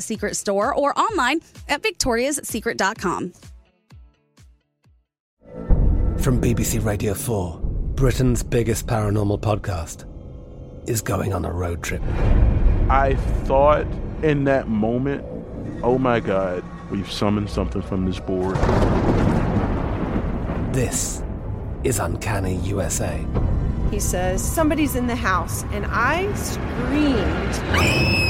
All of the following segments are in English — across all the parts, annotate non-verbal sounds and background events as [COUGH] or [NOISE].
Secret store or online at victoriassecret.com. From BBC Radio 4, Britain's biggest paranormal podcast is going on a road trip. I thought in that moment, oh my God, we've summoned something from this board. This is Uncanny USA. He says, Somebody's in the house, and I screamed.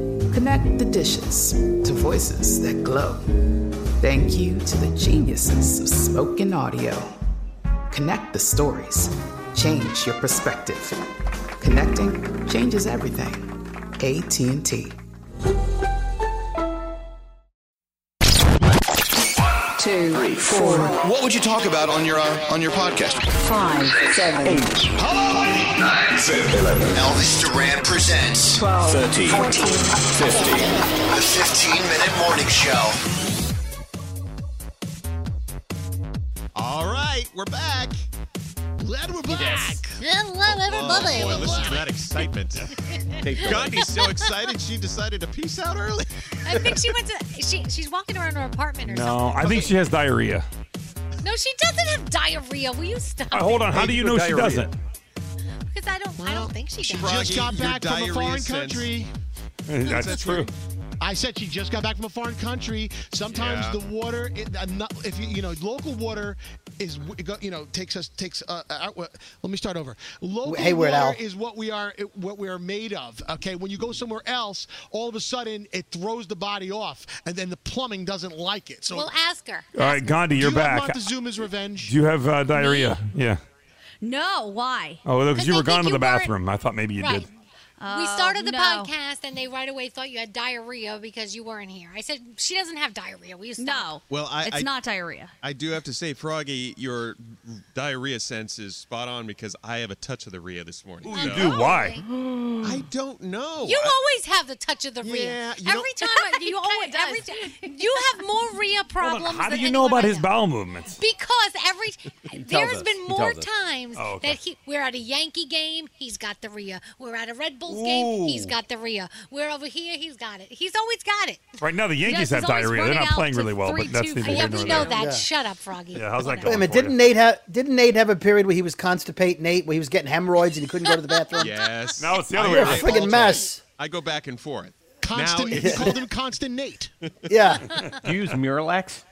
Connect the dishes to voices that glow. Thank you to the geniuses of spoken audio. Connect the stories. Change your perspective. Connecting changes everything. AT&T. Two, three, four, What would you talk about on your uh, on your podcast? five, seven, eight, Elvis Duran presents 12, 13, 14, 15. The 15 minute morning show. All right, we're back. Glad we're back. Hello, everybody. Oh, boy, listen to that excitement. [LAUGHS] Gandhi's so excited she decided to peace out early. I think she went to. She she's walking around her apartment or something. No, I think she has diarrhea. No, she doesn't have diarrhea. Will you stop? Uh, hold on. How do you know she doesn't? Because I don't. I don't think she She does. just got back from a foreign country. That's true. I said she just got back from a foreign country. Sometimes Yeah. the water, it, uh, not, if you you know, local water is you know takes us takes. Uh, out, uh, let me start over. Local Hey, Weird water Al. is what we are what we are made of. Okay, when you go somewhere else, all of a sudden it throws the body off, and then the plumbing doesn't like it. So, we'll ask her. All right, Gandhi, you're Do you back. Have Montezuma's revenge. Do you have uh, diarrhea? Yeah. No, why? Oh, because you were gone to the bathroom. I thought maybe you Right. did. We oh, started the no. podcast and they right away thought you had diarrhea because you weren't here. I said she doesn't have diarrhea. We you stop? No. Well, I- it's I- not diarrhea. I do have to say, Froggy, your diarrhea sense is spot on because I have a touch of the Rhea this morning. Ooh, you So- do? Why? I don't know. You I- always have the touch of the Rhea. Yeah, you every time I- [LAUGHS] you always every time [LAUGHS] you have more Rhea problems. on. How do than you know about I his bowel movements? Because every [LAUGHS] there's us. been He more times Oh, okay. that he we're at a Yankee game, he's got the Rhea. We're at a Red Bulls game, he's Ooh. got the Rhea. We're over here, he's got it. He's always got it. Right now, the Yankees have always diarrhea. They're running not out playing to really well, but that's 3-2 neither Yeah, we know there. that. Shut up, Froggy. Yeah, how's that Wait a going? minute, for didn't? Nate have didn't Nate have a period where he was constipate Nate, where he was getting hemorrhoids and he couldn't go to the bathroom? Yes. No, it's the other I- way You're a around. I friggin' apologize. mess. I go back and forth. Constant. [LAUGHS] Now, you called him Constant Nate. Yeah. Do you use Miralax?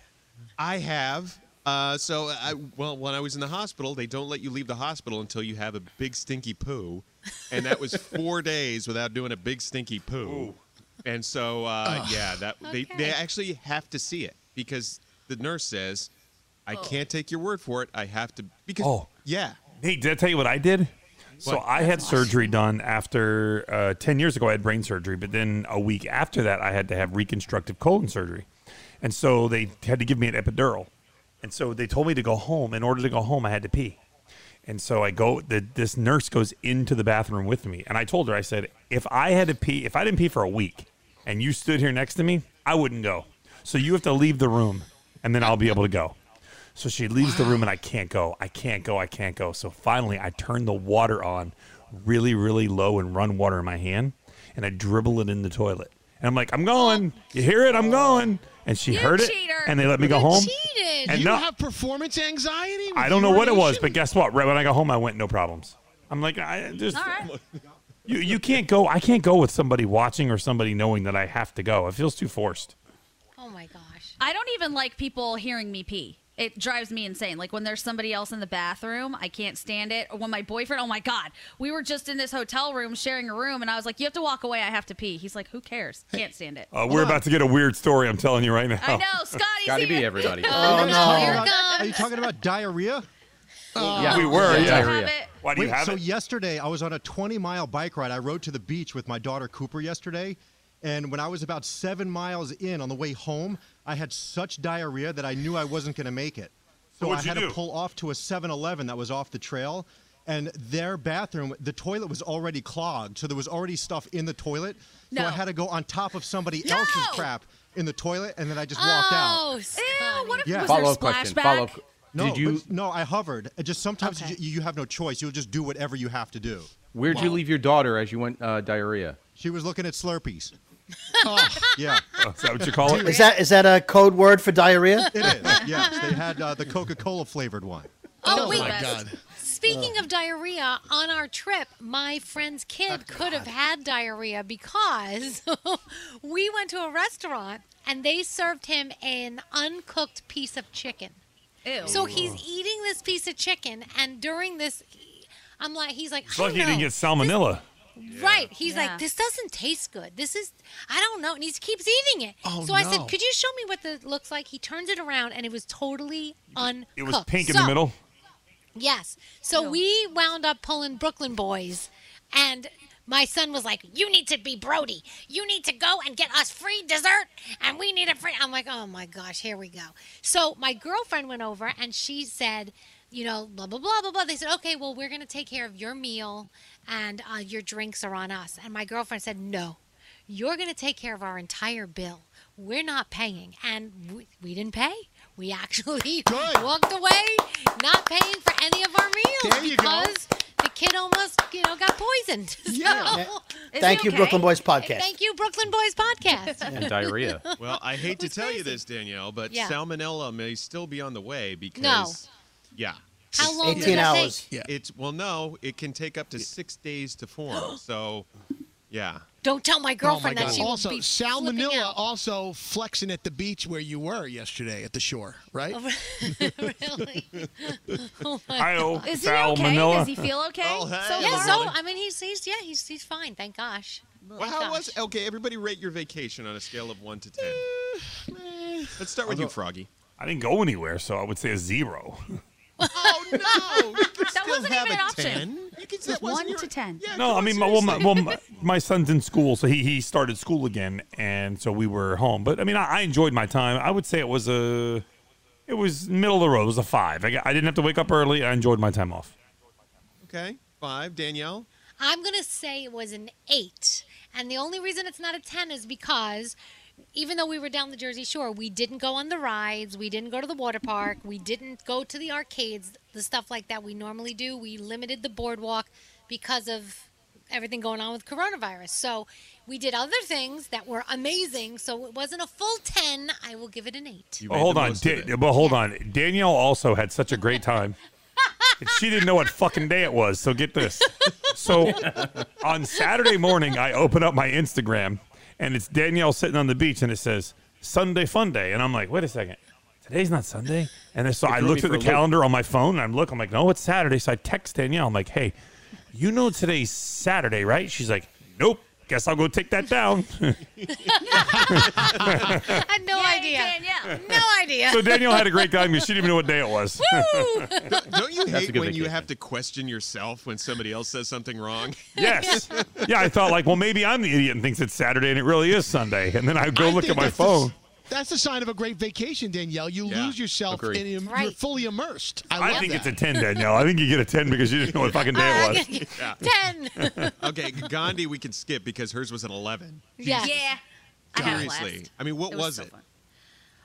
I have Uh, so, I, well, when I was in the hospital, they don't let you leave the hospital until you have a big stinky poo, and that was four [LAUGHS] days without doing a big stinky poo. And so, uh, yeah, that they they actually have to see it because the nurse says, "I can't take your word for it. I have to." Because Oh. yeah, Nate, did I tell you what I did? So What? I had surgery done after uh, ten years ago. I had brain surgery, but then a week after that, I had to have reconstructive colon surgery, and so they had to give me an epidural, and so they told me to go home. In order to go home, I had to pee, and so I go. The, this nurse goes into the bathroom with me, and I told her, I said, if I had to pee, if I didn't pee for a week, and you stood here next to me, I wouldn't go. So you have to leave the room, and then I'll be able to go. So she leaves the room and I can't go. I can't go. I can't go. So finally, I turn the water on really, really low and run water in my hand and I dribble it in the toilet. And I'm like, I'm going. You hear it? I'm going. And she heard it and they let me go home. Cheated. And you no- have performance anxiety? I don't know what it was, but guess what? Right when I got home, I went no problems. I'm like, I just All right. [LAUGHS] you you can't go. I can't go with somebody watching or somebody knowing that I have to go. It feels too forced. Oh my gosh. I don't even like people hearing me pee. It drives me insane. Like when there's somebody else in the bathroom, I can't stand it. Or when my boyfriend, oh my God, we were just in this hotel room sharing a room and I was like, you have to walk away. I have to pee. He's like, who cares? Can't stand it. Uh, we're about to get a weird story. I'm telling you right now. I know. [LAUGHS] Scotty's Scotty B, here. everybody. [LAUGHS] Oh, no. Are you talking about diarrhea? Yeah. We were, Yeah, yeah. diarrhea. Have it. Why do you Wait, have so it? So yesterday I was on a 20 mile bike ride. I rode to the beach with my daughter Cooper yesterday. And when I was about seven miles in on the way home, I had such diarrhea that I knew I wasn't going to make it. So I what'd you had do? to pull off to a 7 Eleven that was off the trail. And their bathroom, the toilet was already clogged. So there was already stuff in the toilet. So I had to go on top of somebody No. else's crap in the toilet. And then I just walked out. Oh, Ew, what if Yeah. was Follow there up question. splashback? Follow up. No, Did you? but- no, I hovered. It just sometimes Okay. you, you have no choice. You'll just do whatever you have to do. Where'd you leave your daughter as you went uh, diarrhea? She was looking at Slurpees. Oh, Yeah, Oh, [LAUGHS] is that what you call it? Is that is that a code word for diarrhea? it is. Yes, they had uh, the Coca-Cola flavored one. Oh, Oh wait. my God. Speaking of diarrhea, on our trip, my friend's kid could have had diarrhea because [LAUGHS] we went to a restaurant and they served him an uncooked piece of chicken. Ew. So he's eating this piece of chicken, and during this, I'm like, he's like, It's I lucky you know. didn't get salmonella. Right. He's Yeah. like, this doesn't taste good. This is, I don't know. And he keeps eating it. Oh, so I said, could you show me what the looks like? He turns it around, and it was totally uncooked. It was pink in the middle. Yes. So we wound up pulling Brooklyn Boys, and my son was like, "You need to be Brody. You need to go and get us free dessert, and we need a free." I'm like, "Oh my gosh, here we go." So my girlfriend went over, and she said, "You know, blah blah blah blah blah." They said, "Okay, well, we're gonna take care of your meal, and uh, your drinks are on us." And my girlfriend said, "No." You're going to take care of our entire bill. We're not paying. And we, we didn't pay. We actually [LAUGHS] Good. walked away not paying for any of our meals There because the kid almost, you know, got poisoned. [LAUGHS] Yeah. So, Is Thank he you, okay? Brooklyn Boys podcast. thank you, Brooklyn Boys Podcast. [LAUGHS] And diarrhea. Well, I hate to was tell you this, Danielle, but Yeah. salmonella may still be on the way because. Yeah. How long does 18 hours. take? Yeah. It's well, no, it can take up to six days to form. [GASPS] So, yeah. Don't tell my girlfriend oh my that God. she also, be flipping salmonella out. also flexing at the beach where you were yesterday at the shore, right? Oh, [LAUGHS] really? [LAUGHS] oh my I owe Is he okay? Does he feel okay? Oh, hey. so Yeah, far? so I mean, he's he's yeah, he's he's fine. Thank gosh. Well, Thank how gosh. was okay? Everybody rate your vacation on a scale of one to ten. Eh, Let's start with you, Froggy. I didn't go anywhere, so I would say a zero. [LAUGHS] [LAUGHS] Oh no! that wasn't even an option. You can It was one to ten. Yeah, No, come I on, mean, my, well, my, seriously. well, my, [LAUGHS] my son's in school, so he, he started school again, and so we were home. But I mean, I, I enjoyed my time. I would say it was a, it was middle of the road. It was a five. I, got, I didn't have to wake up early. I enjoyed my time off. Okay, five. Danielle. I'm gonna say it was an eight, and the only reason it's not a ten is because even though we were down the Jersey Shore, we didn't go on the rides, we didn't go to the water park, we didn't go to the arcades, the stuff like that we normally do. We limited the boardwalk because of everything going on with coronavirus. So we did other things that were amazing. So it wasn't a full ten. I will give it an eight. You Well, hold on, Da- but hold on. Danielle also had such a great time. And [LAUGHS] she didn't know what fucking day it was. So get this. So [LAUGHS] on Saturday morning, I open up my Instagram, and it's Danielle sitting on the beach, and it says Sunday Fun Day, and I'm like, wait a second, today's not Sunday. And then, so I looked at the calendar on my phone and I'm look, I'm like, no, it's Saturday. So I text Danielle. I'm like, hey, you know today's Saturday, right? She's like, nope. Guess I'll go take that down. [LAUGHS] I had no idea. No idea. so Danielle had a great time because she didn't even know what day it was. Don't you That's a hate good when you vacation. have to question yourself when somebody else says something wrong? [LAUGHS] Yes. yeah, I thought like, well, maybe I'm the idiot and thinks it's Saturday and it really is Sunday. And then I go I look think at my that's the- phone. That's the sign of a great vacation, Danielle. You lose yourself Agreed. and you're Right. fully immersed. I, I, think that. it's a 10, Danielle. I think you get a 10 because you didn't know what fucking day it was. [LAUGHS] Yeah. Ten. [LAUGHS] okay, Gandhi, we can skip because hers was an 11. Yeah. Yeah. I had a Seriously. blast. I mean, what It was, was so it? fun.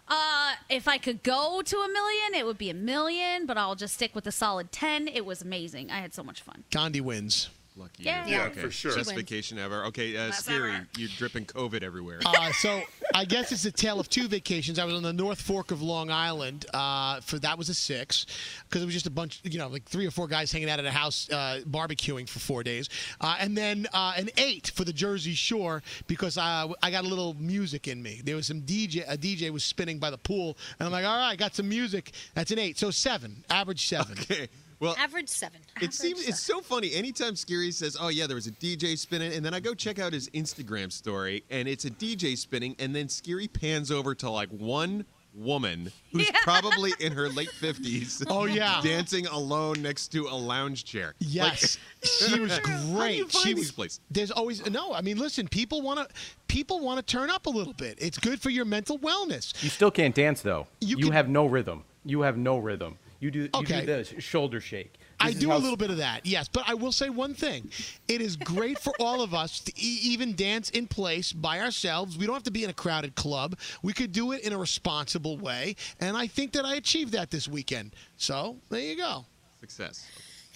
Uh, if I could go to a million, it would be a million, but I'll just stick with a solid 10. It was amazing. I had so much fun. Gandhi wins. Lucky Yeah. you. Yeah, okay. for sure. Best wins. vacation ever. Okay, uh, Skeery, ever. you're dripping COVID everywhere. Uh, so I guess it's a tale of two vacations. I was on the North Fork of Long Island. Uh, for that was a six because it was just a bunch, you know, like three or four guys hanging out at a house uh, barbecuing for four days, uh, and then uh, an eight for the Jersey Shore because I, I got a little music in me. There was some DJ, a DJ was spinning by the pool, and I'm like, all right, I got some music. That's an eight, so seven, average seven. Okay. Well, Average seven. It seems it's so funny. Anytime Skeery says, "Oh yeah, there was a DJ spinning," and then I go check out his Instagram story, and it's a DJ spinning, and then Skeery pans over to like one woman who's [LAUGHS] probably in her late fifties. [LAUGHS] Oh, yeah. dancing alone next to a lounge chair. Yes, [LAUGHS] she was great. How do you find she was. places? There's always no. I mean, listen, people want to people want to turn up a little bit. It's good for your mental wellness. You still can't dance though. You You, can- have no rhythm. You have no rhythm. You do. You Okay. do the shoulder shake. I This is do a little bit of that, yes. But I will say one thing: it is great for all of us to e- even dance in place by ourselves. We don't have to be in a crowded club. We could do it in a responsible way, and I think that I achieved that this weekend. So there you go. Success.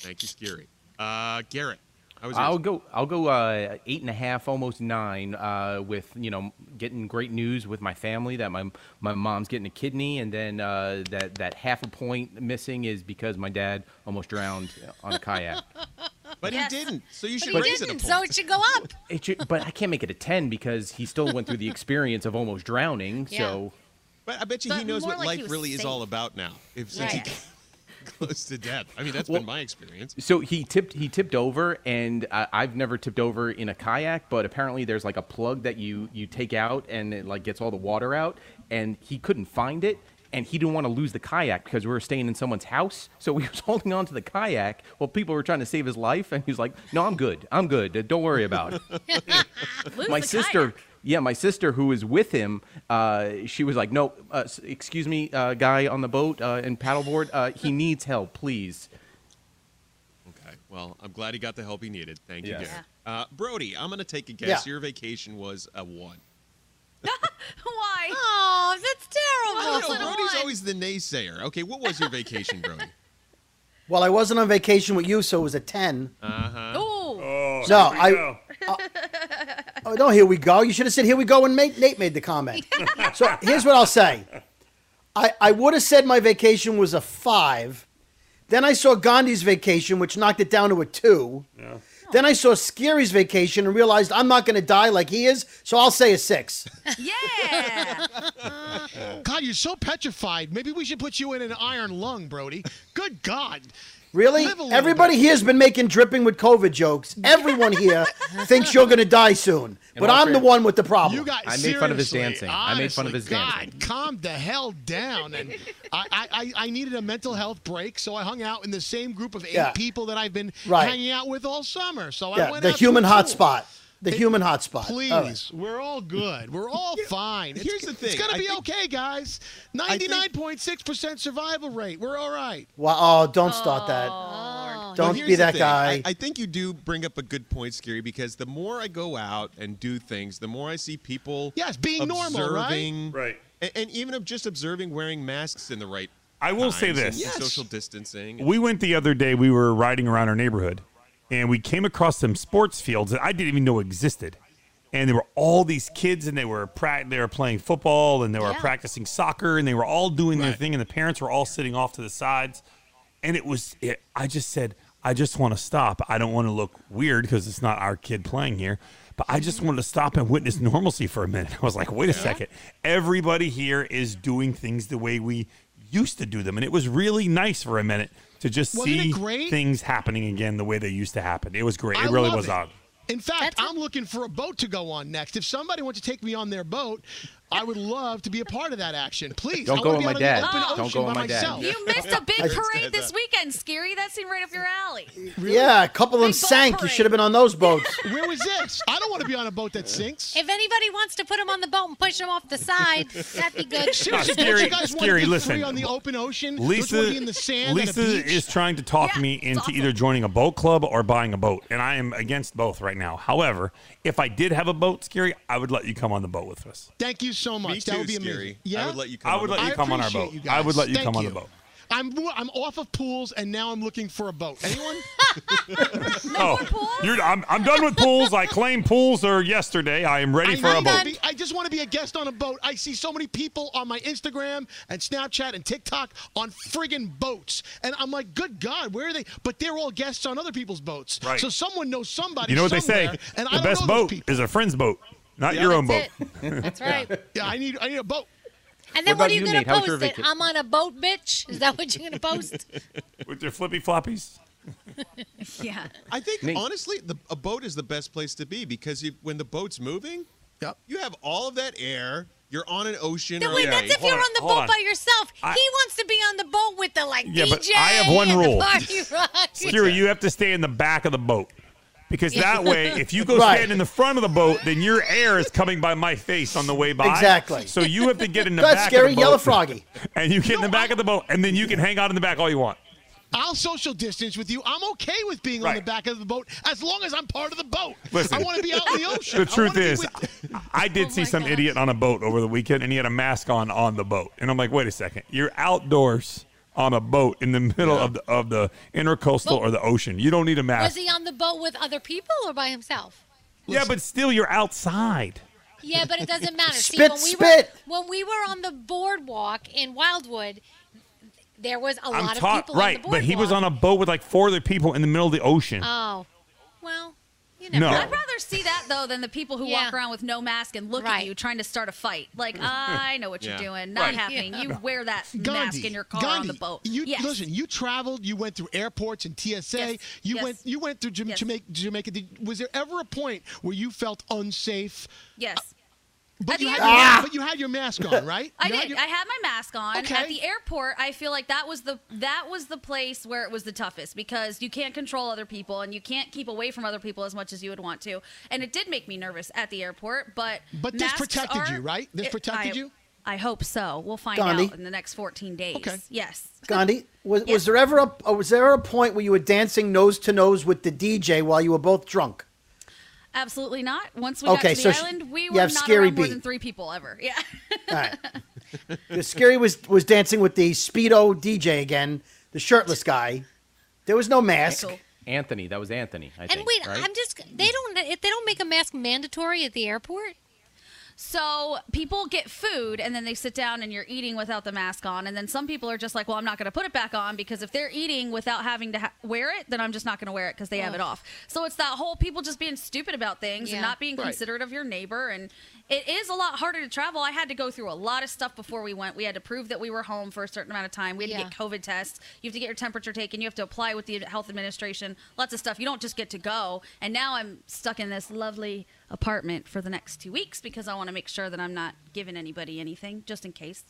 Thank you, Skeery. Uh, Garrett, how was I'll go. I'll go uh, eight and a half, almost nine. Uh, with you know, getting great news with my family that my my mom's getting a kidney, and then uh, that that half a point missing is because my dad almost drowned on a kayak. [LAUGHS] But Yes. he didn't, so you But should he raise it a didn't, point. so it should go up. [LAUGHS] It should, but I can't make it a ten because he still went through the experience of almost drowning. So But I bet you he knows what like life was really is all about now. If since Right. he [LAUGHS] close to death. I mean, that's Well- been my experience. So he tipped. He tipped over, and I, I've never tipped over in a kayak. But apparently, there's like a plug that you you take out, and it like gets all the water out. And he couldn't find it, and he didn't want to lose the kayak because we were staying in someone's house. So he [LAUGHS] was holding on to the kayak while people were trying to save his life. And he was like, "No, I'm good. I'm good. Don't worry about it." [LAUGHS] Lose my the sister. kayak. Yeah, my sister who was with him, uh, she was like, "No, uh, excuse me, uh, guy on the boat uh, and paddleboard. Uh, he [LAUGHS] needs help, please." Okay. Well, I'm glad he got the help he needed. Thank you, Yes. Garrett. Uh, Brody, I'm going to take a guess. Yeah. Your vacation was a one. [LAUGHS] [LAUGHS] Why? Oh, that's terrible. don't know, Brody's always the naysayer. Okay, what was your vacation, Brody? Well, I wasn't on vacation with you, so it was a 10. Uh huh. Ooh. Oh, No, I- go. Oh, no, here we go. You should have said, here we go, when Nate, Nate made the comment. so here's what I'll say I, I would have said my vacation was a five. Then I saw Gandhi's vacation, which knocked it down to a two. Yeah. Then I saw Skeery's vacation and realized I'm not going to die like he is, so I'll say a six. Yeah. God, you're so petrified. Maybe we should put you in an iron lung, Brody. Good God. Really? Live a little Everybody bit. here has been making dripping with COVID jokes. Everyone here [LAUGHS] thinks you're going to die soon. In But I'm the one with the problem. You got I made fun of his seriously, dancing. I made fun of honestly, his God, dancing. calm the hell down. And I, I, I, I needed a mental health break, so I hung out in the same group of eight Yeah. people that I've been Right. hanging out with all summer. So I yeah, went the out to human a pool. hotspot. The human hotspot. Please, All right. we're all good. We're all fine. It's, here's the thing. It's gonna be think- okay, guys. Ninety-nine point six percent survival rate. We're all right. Wow, oh, don't start that. Oh, Don't Well, be that thing. guy. I, I think you do bring up a good point, Skeery, because the more I go out and do things, the more I see people Yes, being normal, right? Right. And, and even of just observing wearing masks in the right. I will say times and this. Yes. social distancing. We went the other day. We were riding around our neighborhood, and we came across some sports fields that I didn't even know existed. And there were all these kids, and they were pra- they were playing football, and they were Yeah. practicing soccer, and they were all doing their thing, and the parents were all sitting off to the sides. And it was, it, I just said, I just want to stop. I don't want to look weird because it's not our kid playing here. But I just wanted to stop and witness normalcy for a minute. [LAUGHS] I was like, wait a second. Everybody here is doing things the way we used to do them. And it was really nice for a minute to just Wasn't see great? things happening again the way they used to happen. It was great. I It really was it. odd. In fact, I'm looking for a boat to go on next. If somebody wants to take me on their boat, I would love to be a part of that action. Please. Don't I go with my dad. the Don't go with by my dad. You missed a big [LAUGHS] parade this weekend, Skeery. That seemed right up your alley. Yeah, a couple of them sank. You should have been on those boats. [LAUGHS] Where was this? I don't want to be on a boat that sinks. If anybody wants to put him on the boat and push him off the side, [LAUGHS] that'd be good. Seriously, Skeery- don't you guys Skeery, to be listen. free on the open ocean? Lisa, want to be in the sand Lisa a beach? is trying to talk me into either joining a boat club or buying a boat, and I am against both right now. However, if I did have a boat, Skeery, I would let you come on the boat with us. Thank you so much. Me that would be Skeery. amazing. I Yeah? would let you come I would the let you I come on our boat. you I would let you Thank come on you. the boat. I'm I'm off of pools and now I'm looking for a boat. [LAUGHS] Anyone? oh, you're, I'm, I'm done with pools. I claim pools are yesterday. I am ready I, for a boat. be- I just want to be a guest on a boat. I see so many people on my Instagram and Snapchat and TikTok on friggin' boats, and I'm like, good God, where are they? But they're all guests on other people's boats. Right. So someone knows somebody. You know what they say? And the don't best boat is a friend's boat, not Yeah. your own That's boat. That's right. [LAUGHS] Yeah, I need I need a boat. And then What what, are you, you, gonna Nate? Post it? I'm on a boat, bitch. Is that what you're gonna post? [LAUGHS] With your flippy floppies. [LAUGHS] yeah. I think Nate. honestly, the, a boat is the best place to be because you, when the boat's moving, yep. you have all of that air. You're on an ocean. No, or wait, a- that's if you're on the boat on. by yourself. I- he wants to be on the boat with the like Yeah, DJ but I have one and rule. the party rock. Skeery, you have to stay in the back of the boat. Because that way, if you go [LAUGHS] Right. stand in the front of the boat, then your air is coming by my face on the way by. Exactly. So you have to get in the Go ahead, back Skeery, of the yell boat. at Froggy. [LAUGHS] And you get in the back of the boat, and then you can hang out in the back all you want. I'll social distance with you. I'm okay with being on the back of the boat as long as I'm part of the boat. Listen, I want to be out in the ocean. The truth wanna is, with- I did [LAUGHS] oh see some idiot on a boat over the weekend, and he had a mask on on the boat. And I'm like, wait a second, you're outdoors on a boat in the middle of the of the intercoastal or the ocean. You don't need a map. Was he on the boat with other people or by himself? yeah, but still, you're outside. Yeah, but it doesn't [LAUGHS] matter. See, Spit, when we spit. were when we were on the boardwalk in Wildwood, there was a I'm lot of people right, on the but he was on a boat with like four other people in the middle of the ocean. Oh, well, you No. I'd rather see that though than the people who Yeah. walk around with no mask and look at you trying to start a fight. Like [LAUGHS] I know what Yeah. you're doing. Not Right. happening. You wear that mask in your car Gandhi, on the boat. You yes. listen. You traveled. You went through airports and TSA. Yes, You yes. went. You went through Jam- Jamaica. Jamaica. Was there ever a point where you felt unsafe? Yes. But you, had end- your, Ah! but you had your mask on, [LAUGHS] right? I You had did. your- I had my mask on Okay. at the airport. I feel like that was the that was the place where it was the toughest because you can't control other people and you can't keep away from other people as much as you would want to. And it did make me nervous at the airport, but But this protected are- you, right? This it- protected I- you? I hope so. We'll find Gandhi? out in the next 14 days. Okay. Yes. Gandhi, [LAUGHS] was, was there ever a uh, was there a point where you were dancing nose to nose with the DJ while you were both drunk? Absolutely not. Once we Okay, got to so the island, we were have not Skeery around more than three people ever. [LAUGHS] Yeah. All right. 'Cause Skeery was was dancing with the speedo DJ again, the shirtless guy. There was no mask. Anthony, that was Anthony. I And think, wait, right? I'm just they don't if they don't make a mask mandatory at the airport. So people get food and then they sit down and you're eating without the mask on. And then some people are just like, well, I'm not going to put it back on because if they're eating without having to ha- wear it, then I'm just not going to wear it because they have it off. So it's that whole people just being stupid about things Yeah. and not being Right. considerate of your neighbor. And it is a lot harder to travel. I had to go through a lot of stuff before we went. We had to prove that we were home for a certain amount of time. We had to get COVID tests. You have to get your temperature taken. You have to apply with the health administration. Lots of stuff. You don't just get to go. And now I'm stuck in this lovely apartment for the next two weeks because I want to make sure that I'm not giving anybody anything just in case.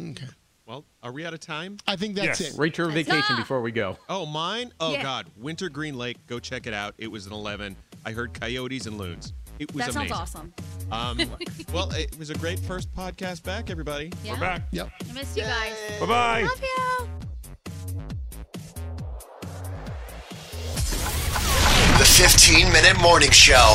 Okay. Well, are we out of time? I think that's it. Rate your vacation before we go. Oh, mine? Oh, Yeah. God. Winter Green Lake. Go check it out. It was an 11. I heard coyotes and loons. It was that sounds awesome. Um, [LAUGHS] well, it was a great first podcast back, everybody. Yeah. We're back. Yep. I miss you guys. Bye bye. Love you. The 15 Minute Morning Show.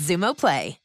Xumo Play.